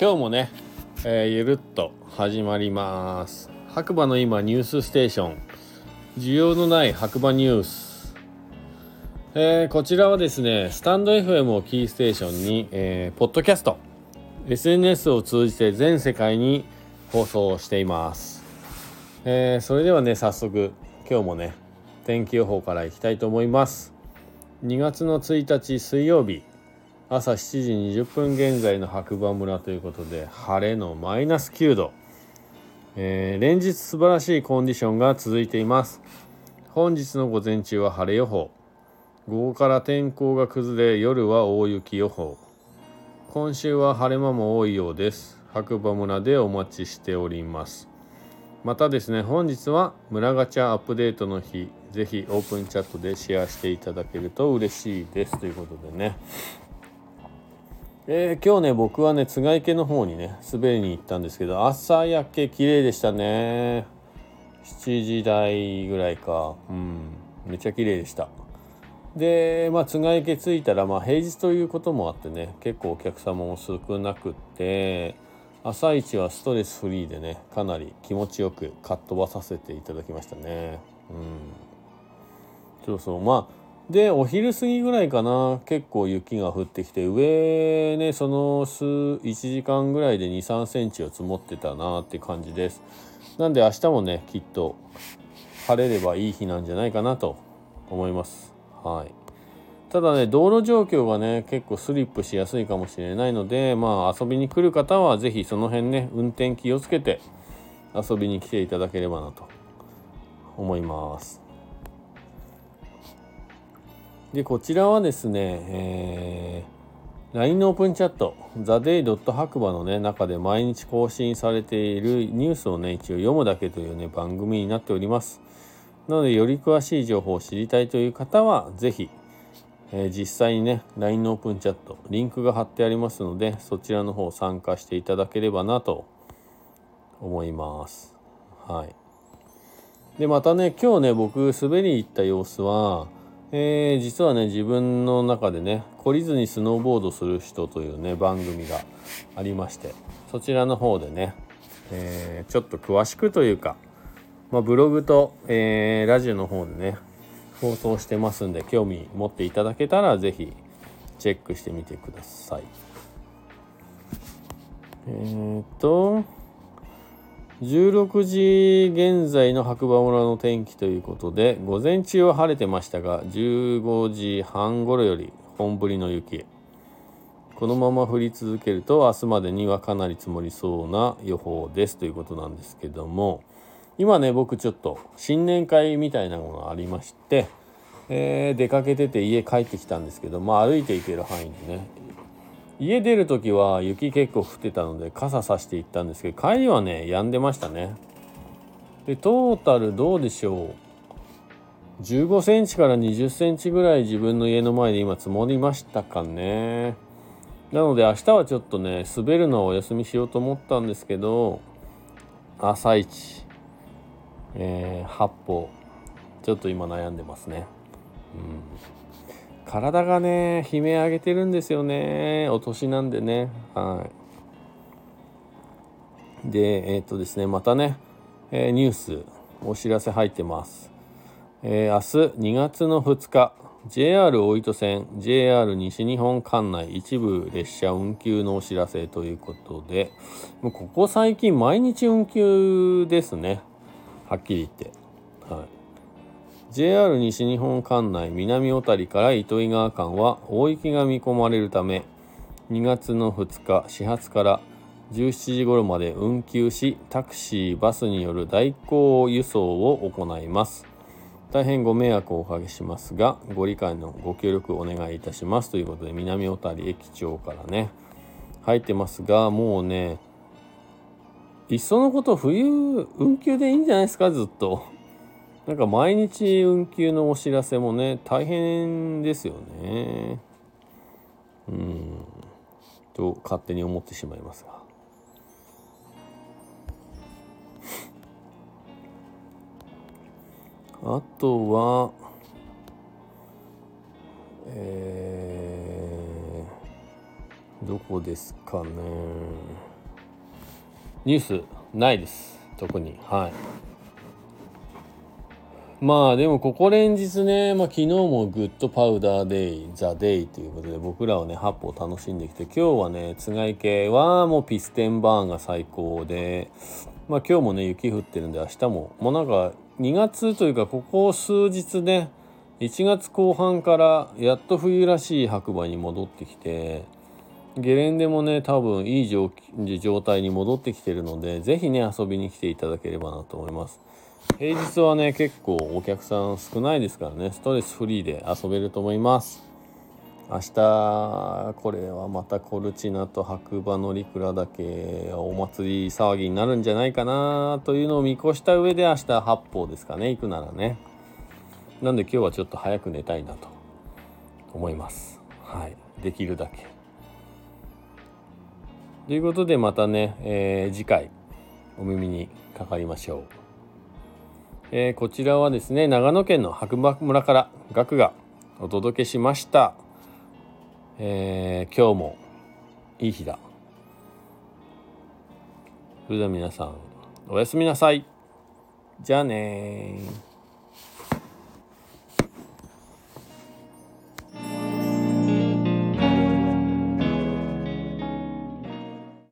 今日もね、えー、ゆるっと始まります。白馬の今ニュースステーション。需要のない白馬ニュース、えー、こちらはですねスタンド FM をキーステーションに、えー、ポッドキャスト。SNS を通じて全世界に放送しています、えー、それではね早速今日もね天気予報からいきたいと思います。2月の1日水曜日。朝7時20分現在の白馬村ということで晴れのマイナス9度、えー、連日素晴らしいコンディションが続いています。本日の午前中は晴れ予報。午後から天候が崩れ夜は大雪予報。今週は晴れ間も多いようです。白馬村でお待ちしております。またですね本日は村ガチャアップデートの日。ぜひオープンチャットでシェアしていただけると嬉しいです。ということでね。えー、今日ね僕はね津賀池の方にね滑りに行ったんですけど朝焼け綺麗でしたね。7時台ぐらいか。うん。めっちゃ綺麗でした。でまあ津賀池着いたらまあ平日ということもあってね結構お客様も少なくって朝一はストレスフリーでねかなり気持ちよくかっ飛ばさせていただきましたね。うん。そうそう。まあでお昼過ぎぐらいかな。結構雪が降ってきて上ねその数1時間ぐらいで2 3センチを積もってたなって感じです。なんで明日もねきっと晴れればいい日なんじゃないかなと思います。はい。ただね道路状況がね結構スリップしやすいかもしれないのでまあ遊びに来る方は是非その辺ね運転気をつけて遊びに来ていただければなと思います。で、こちらはですね、えー、LINE のオープンチャット、theday. 白馬のね、中で毎日更新されているニュースをね、一応読むだけというね、番組になっております。なので、より詳しい情報を知りたいという方は、ぜひ、えー、実際にね、LINE のオープンチャット、リンクが貼ってありますので、そちらの方参加していただければなと思います。はい。で、またね、今日ね、僕、滑り行った様子は、えー、実はね自分の中でね懲りずにスノーボードする人というね番組がありましてそちらの方でね、えー、ちょっと詳しくというか、まあ、ブログと、えー、ラジオの方でね放送してますんで興味持っていただけたら是非チェックしてみてください。え、っと16時現在の白馬村の天気ということで午前中は晴れてましたが15時半頃より本降りの雪。このまま降り続けると明日までにはかなり積もりそうな予報ですということなんですけども今ね僕ちょっと新年会みたいなものがありまして、えー、出かけてて家帰ってきたんですけどまあ歩いていける範囲でね家出る時は雪結構降ってたので傘さして行ったんですけど帰りはね止んでましたね。でトータルどうでしょう。15センチから20センチぐらい自分の家の前で今積もりましたかね。なので明日はちょっとね滑るのをお休みしようと思ったんですけど朝一えー、8歩ちょっと今悩んでますね。うん。体がね悲鳴上げてるんですよね。お年なんでね。はい。でえっ、とですねまたね、えー、ニュースお知らせ入ってます、えー、明日2月の2日 JR 大糸線 JR 西日本管内一部列車運休のお知らせということでもうここ最近毎日運休ですね。はっきり言って。JR 西日本管内南小谷から糸魚川間は大雪が見込まれるため2月の2日始発から17時頃まで運休しタクシーバスによる代行輸送を行います。大変ご迷惑をおかけしますがご理解のご協力お願いいたします。ということで南小谷駅長からね。入ってますがもうねいっそのこと冬運休でいいんじゃないですかずっと。なんか毎日運休のお知らせもね大変ですよね。うん。と勝手に思ってしまいますが。あとはえー、どこですかね。ニュースないです。特に。はい。まあでもここ連日ね、まあ、昨日もグッドパウダーデイザデイということで僕らはね8歩を楽しんできて今日はねつがい系はもうピステンバーンが最高でまあ今日もね雪降ってるんで明日ももうなんか2月というかここ数日ね1月後半からやっと冬らしい白馬に戻ってきてゲレンデもね多分いい状態に戻ってきてるので是非ね遊びに来ていただければなと思います。平日はね結構お客さん少ないですからね。ストレスフリーで遊べると思います。明日これはまたコルチナと白馬乗鞍岳お祭り騒ぎになるんじゃないかなというのを見越した上で明日八方ですかね。行くならね。なんで今日はちょっと早く寝たいなと思います。はい。できるだけ。ということでまたね、えー、次回お耳にかかりましょう。えー、こちらはですね長野県の白馬村から額がお届けしました、えー、今日もいい日だ。それでは皆さんおやすみなさい。じゃあね